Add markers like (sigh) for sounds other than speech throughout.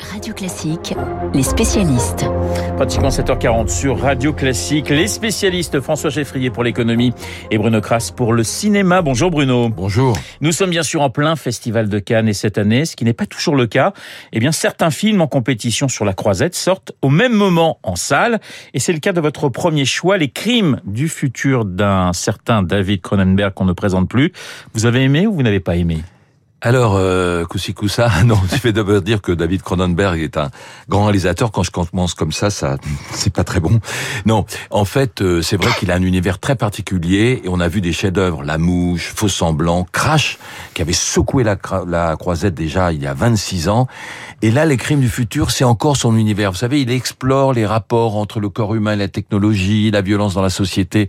Radio Classique, les spécialistes. Pratiquement 7h40 sur Radio Classique, les spécialistes François Geffrier pour l'économie et Bruno Kras pour le cinéma. Bonjour Bruno. Bonjour. Nous sommes bien sûr en plein Festival de Cannes et cette année, ce qui n'est pas toujours le cas, eh bien certains films en compétition sur la croisette sortent au même moment en salle et c'est le cas de votre premier choix, Les crimes du futur d'un certain David Cronenberg qu'on ne présente plus. Vous avez aimé ou vous n'avez pas aimé? Alors, euh, Koussi (laughs) non, je vais d'abord dire que David Cronenberg est un grand réalisateur. Quand je commence comme ça, ça, (laughs) c'est pas très bon. Non, en fait, euh, c'est vrai qu'il a un univers très particulier et on a vu des chefs-d'œuvre, La Mouche, Faux Semblant, Crash, qui avait secoué la, la croisette déjà il y a 26 ans. Et là, Les Crimes du futur, c'est encore son univers. Vous savez, il explore les rapports entre le corps humain et la technologie, la violence dans la société.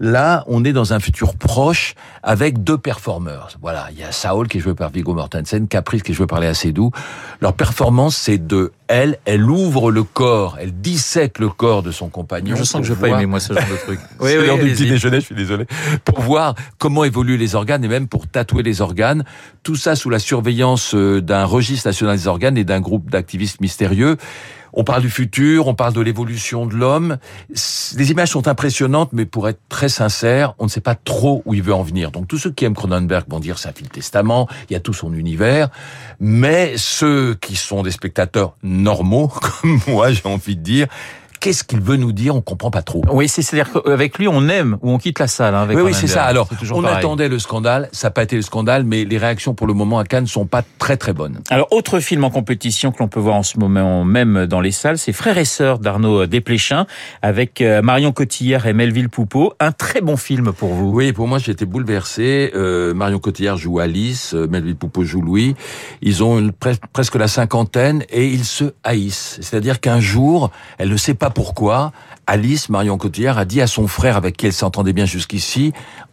Là, on est dans un futur proche avec deux performeurs. Voilà, il y a Saul qui est joué par Viggo Mortensen, Caprice qui est joué par Léa Seydoux. Leur performance, c'est de elle, elle ouvre le corps, elle dissèque le corps de son compagnon. Je sens que je veux pas aimer moi ce genre de truc. (laughs) oui, c'est oui, l'heure du petit déjeuner, je suis désolé. Pour voir comment évoluent les organes et même pour tatouer les organes. Tout ça sous la surveillance euh, d'un registre national des organes et d'un groupe d'activistes mystérieux. On parle du futur, on parle de l'évolution de l'homme. Les images sont impressionnantes, mais pour être très sincère, on ne sait pas trop où il veut en venir. Donc tous ceux qui aiment Cronenberg vont dire un film testament, il y a tout son univers. Mais ceux qui sont des spectateurs normaux, (laughs) comme moi j'ai envie de dire, qu'est-ce qu'il veut nous dire? On comprend pas trop. Oui, c'est-à-dire qu'avec lui, on aime ou on quitte la salle. Hein, avec oui, oui c'est ça. Alors, on attendait le scandale, ça n'a pas été le scandale, mais les réactions pour le moment à Cannes ne sont pas très très bonnes. Alors, autre film en compétition que l'on peut voir en ce moment même dans les salles, c'est Frères et Sœurs d'Arnaud Desplechin, avec euh, Marion Cotillard et Melville Poupeau. Un très bon film pour vous. Oui, pour moi, j'ai été bouleversé. Euh, Marion Cotillard joue Alice, euh, Melville Poupeau joue Louis. Ils ont une, presque la cinquantaine et ils se haïssent. C'est-à-dire qu'un jour, elle ne sait pas pourquoi Alice, Marion Cotillard, a dit à son frère avec qui elle s'entendait bien jusqu'ici,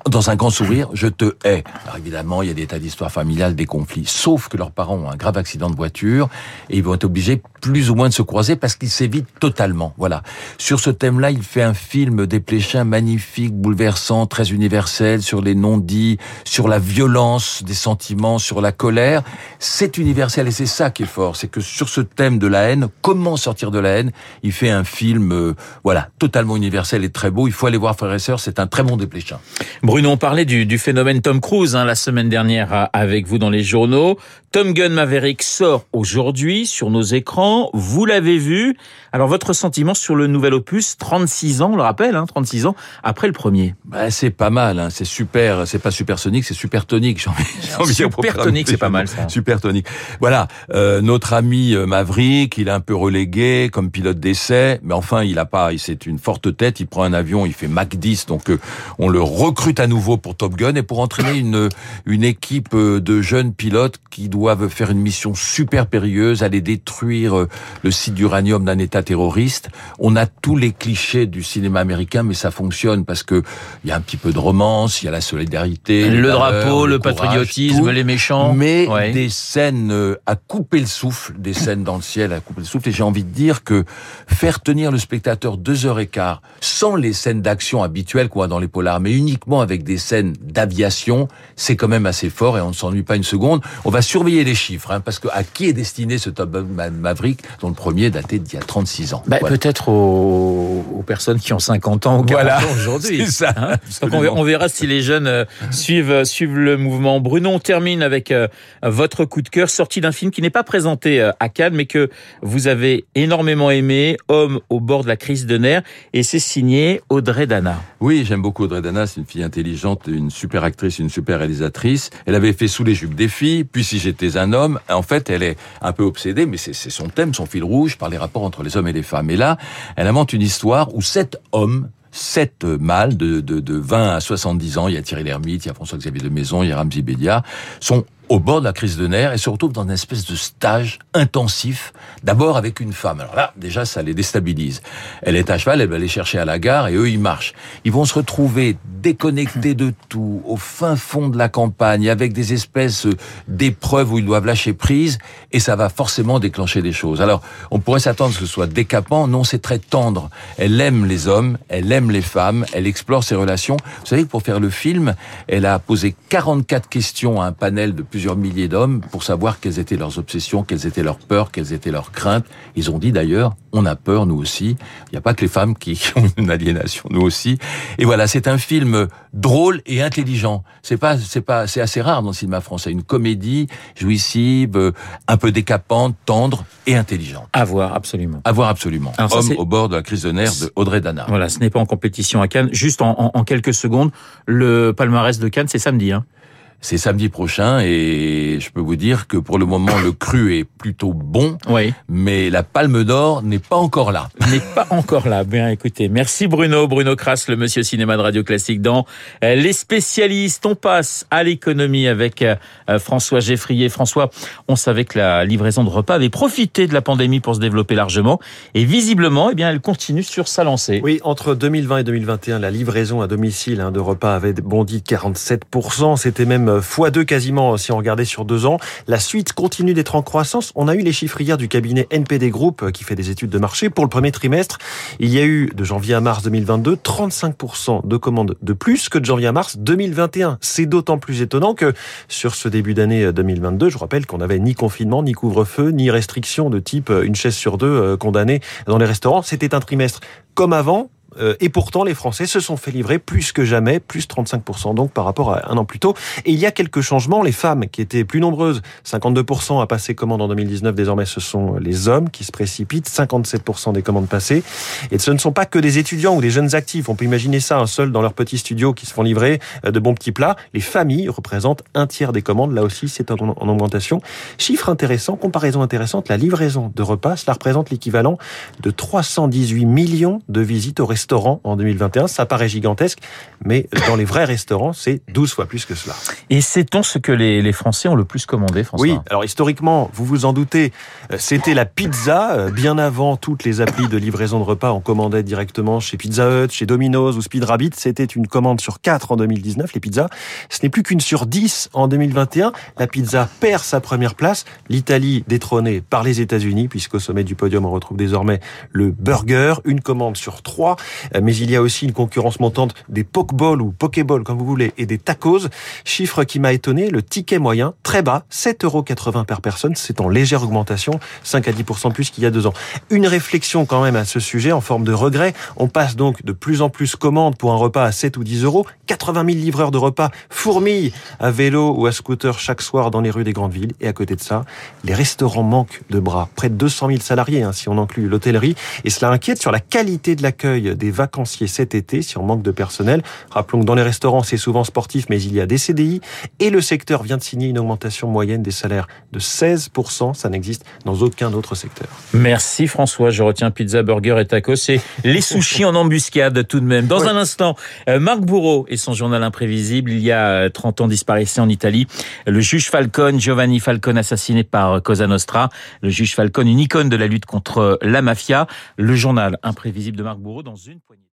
dans un grand sourire, je te hais. Alors évidemment, il y a des tas d'histoires familiales, des conflits. Sauf que leurs parents ont un grave accident de voiture et ils vont être obligés plus ou moins de se croiser parce qu'ils s'évitent totalement. Voilà. Sur ce thème-là, il fait un film dépléchin magnifique, bouleversant, très universel, sur les non-dits, sur la violence des sentiments, sur la colère. C'est universel et c'est ça qui est fort. C'est que sur ce thème de la haine, comment sortir de la haine, il fait un film, euh, voilà, totalement universel et très beau. Il faut aller voir Frères et Sœurs, c'est un très bon dépléchin. Bruno, on parlait du, du phénomène Tom Cruise hein, la semaine dernière avec vous dans les journaux. Tom Gun Maverick sort aujourd'hui sur nos écrans. Vous l'avez vu. Alors votre sentiment sur le nouvel opus, 36 ans, on le rappelle, hein, 36 ans après le premier. Bah, c'est pas mal, hein, c'est super. C'est pas supersonique, c'est super tonique. J'ai envie, super tonique, c'est pas mal ça. Super tonique. Voilà, euh, notre ami euh, Maverick, il est un peu relégué comme pilote d'essai, mais enfin il a pas, c'est une forte tête. Il prend un avion, il fait Mach 10, donc euh, on le recrute à nouveau pour Top Gun et pour entraîner une une équipe de jeunes pilotes qui doivent doivent faire une mission super périlleuse, aller détruire euh, le site d'uranium d'un État terroriste. On a tous les clichés du cinéma américain, mais ça fonctionne parce que il y a un petit peu de romance, il y a la solidarité, le drapeau, le, patriotisme, les méchants, mais des scènes euh, à couper le souffle, des scènes dans le ciel à couper le souffle. Et j'ai envie de dire que faire tenir le spectateur deux heures et quart sans les scènes d'action habituelles qu'on voit dans les polars, mais uniquement avec des scènes d'aviation, c'est quand même assez fort et on ne s'ennuie pas une seconde. On va surveiller les chiffres, hein, parce que à qui est destiné ce Top Maverick, dont le premier datait d'il y a 36 ans? Bah, Peut-être aux, personnes qui ont 50 ans ou 40 ans aujourd'hui. (laughs) C'est ça. Hein. Donc on verra, si les jeunes euh, suivent, euh, suivent le mouvement. Bruno, on termine avec euh, votre coup de cœur, sorti d'un film qui n'est pas présenté à Cannes, mais que vous avez énormément aimé, Homme au bord de la crise de nerfs, et c'est signé Audrey Dana. Oui, j'aime beaucoup Audrey Dana, c'est une fille intelligente, une super actrice, une super réalisatrice. Elle avait fait Sous les jupes des filles, puis Si j'étais un homme. En fait, elle est un peu obsédée, mais c'est son thème, son fil rouge, par les rapports entre les hommes et les femmes. Et là, elle invente une histoire où sept hommes sept mâles de, de, de 20 à 70 ans, il y a Thierry Lhermitte, il y a François-Xavier de Maison, il y a Ramzi Bédia, sont au bord de la crise de nerfs et se retrouvent dans une espèce de stage intensif, d'abord avec une femme. Alors là, déjà, ça les déstabilise. Elle est à cheval, elle va les chercher à la gare et eux, ils marchent. Ils vont se retrouver déconnectés de tout, au fin fond de la campagne, avec des espèces d'épreuves où ils doivent lâcher prise et ça va forcément déclencher des choses. Alors, on pourrait s'attendre que ce soit décapant. Non, c'est très tendre. Elle aime les hommes, elle aime les femmes, elle explore ses relations. Vous savez que pour faire le film, elle a posé 44 questions à un panel de plusieurs plusieurs milliers d'hommes pour savoir quelles étaient leurs obsessions, quelles étaient leurs peurs, quelles étaient leurs craintes. Ils ont dit d'ailleurs, on a peur nous aussi. Il n'y a pas que les femmes (laughs) qui ont une aliénation, nous aussi. Et voilà, c'est un film drôle et intelligent. C'est pas, c'est pas, c'est assez rare dans le cinéma français. Une comédie jouissive, euh, un peu décapante, tendre et intelligente. À voir, absolument. À voir absolument. Alors Homme au bord de la crise de nerfs de Audrey Dana. Voilà, ce n'est pas en compétition à Cannes. Juste en, en- en quelques secondes, le palmarès de Cannes, c'est samedi. Hein. C'est samedi prochain et je peux vous dire que pour le moment le cru est plutôt bon, Oui. mais la palme d'or n'est pas encore là. (laughs) n'est pas encore là. Bien, écoutez, merci Bruno, Bruno Kras, le monsieur cinéma de Radio Classique dans euh, Les spécialistes. On passe à l'économie avec euh, François Geffrier. François, on savait que la livraison de repas avait profité de la pandémie pour se développer largement et visiblement, eh bien, elle continue sur sa lancée. Oui, entre 2020 et 2021, la livraison à domicile hein, de repas avait bondi de 47%. C'était même euh, x2 quasiment si on regardait sur deux ans. La suite continue d'être en croissance. On a eu les chiffres hier du cabinet NPD Group euh, qui fait des études de marché. Pour le premier trimestre, il y a eu de janvier à mars 2022 35% de commandes de plus que de janvier à mars 2021. C'est d'autant plus étonnant que sur ce début d'année 2022, je rappelle qu'on n'avait ni confinement, ni couvre-feu, ni restriction de type euh, une chaise sur deux euh, condamnée dans les restaurants. C'était un trimestre comme avant, euh, et pourtant, les Français se sont fait livrer plus que jamais, plus 35% donc par rapport à un an plus tôt. Et il y a quelques changements. Les femmes, qui étaient plus nombreuses, 52% à passer commande en 2019, désormais ce sont les hommes qui se précipitent, 57% des commandes passées. Et ce ne sont pas que des étudiants ou des jeunes actifs. On peut imaginer ça, un seul dans leur petit studio qui se font livrer euh, de bons petits plats. Les familles représentent un tiers des commandes. Là aussi, c'est en, en augmentation. Chiffre intéressant, comparaison intéressante, la livraison de repas, cela représente l'équivalent de 318 millions de visites au restaurant en 2021. Ça paraît gigantesque, mais dans les vrais restaurants, c'est 12 fois plus que cela. Et sait-on ce que les, les Français ont le plus commandé, François Oui, alors historiquement, vous vous en doutez, euh, c'était la pizza. Euh, Bien avant toutes les applis de livraison de repas, on commandait directement chez Pizza Hut, chez Domino's ou Speed Rabbit. C'était une commande sur 4 en 2019, les pizzas. Ce n'est plus qu'une sur 10 en 2021. La pizza perd sa première place. L'Italie détrônée par les États-Unis, puisqu'au sommet du podium, on retrouve désormais le burger, une commande sur 3. Mais il y a aussi une concurrence montante des pokeballs ou pokéball, comme vous voulez, et des tacos. Chiffre qui m'a étonné, le ticket moyen, très bas, 7,80 euros par personne. C'est en légère augmentation, 5 à 10% de plus qu'il y a deux ans. Une réflexion quand même à ce sujet, en forme de regret. On passe donc de plus en plus commande pour un repas à 7 ou 10 euros. 80 000 livreurs de repas fourmillent à vélo ou à scooter chaque soir dans les rues des grandes villes. Et à côté de ça, les restaurants manquent de bras. Près de 200 000 salariés, hein, si on inclut l'hôtellerie. Et cela inquiète sur la qualité de l'accueil des vacanciers cet été, si on manque de personnel. Rappelons que dans les restaurants, c'est souvent sportif, mais il y a des CDI. Et le secteur vient de signer une augmentation moyenne des salaires de 16%. Ça n'existe dans aucun autre secteur. Merci François, je retiens pizza, burger et tacos et les (laughs) sushis en embuscade tout de même. Dans Oui. un instant, euh, Marc Bourreau et son journal imprévisible. Il y a euh, 30 ans disparaissait en Italie le juge Falcone, Giovanni Falcone assassiné par euh, Cosa Nostra. Le juge Falcone, une icône de la lutte contre la mafia. Le journal imprévisible de Marc Bourreau dans une poignée.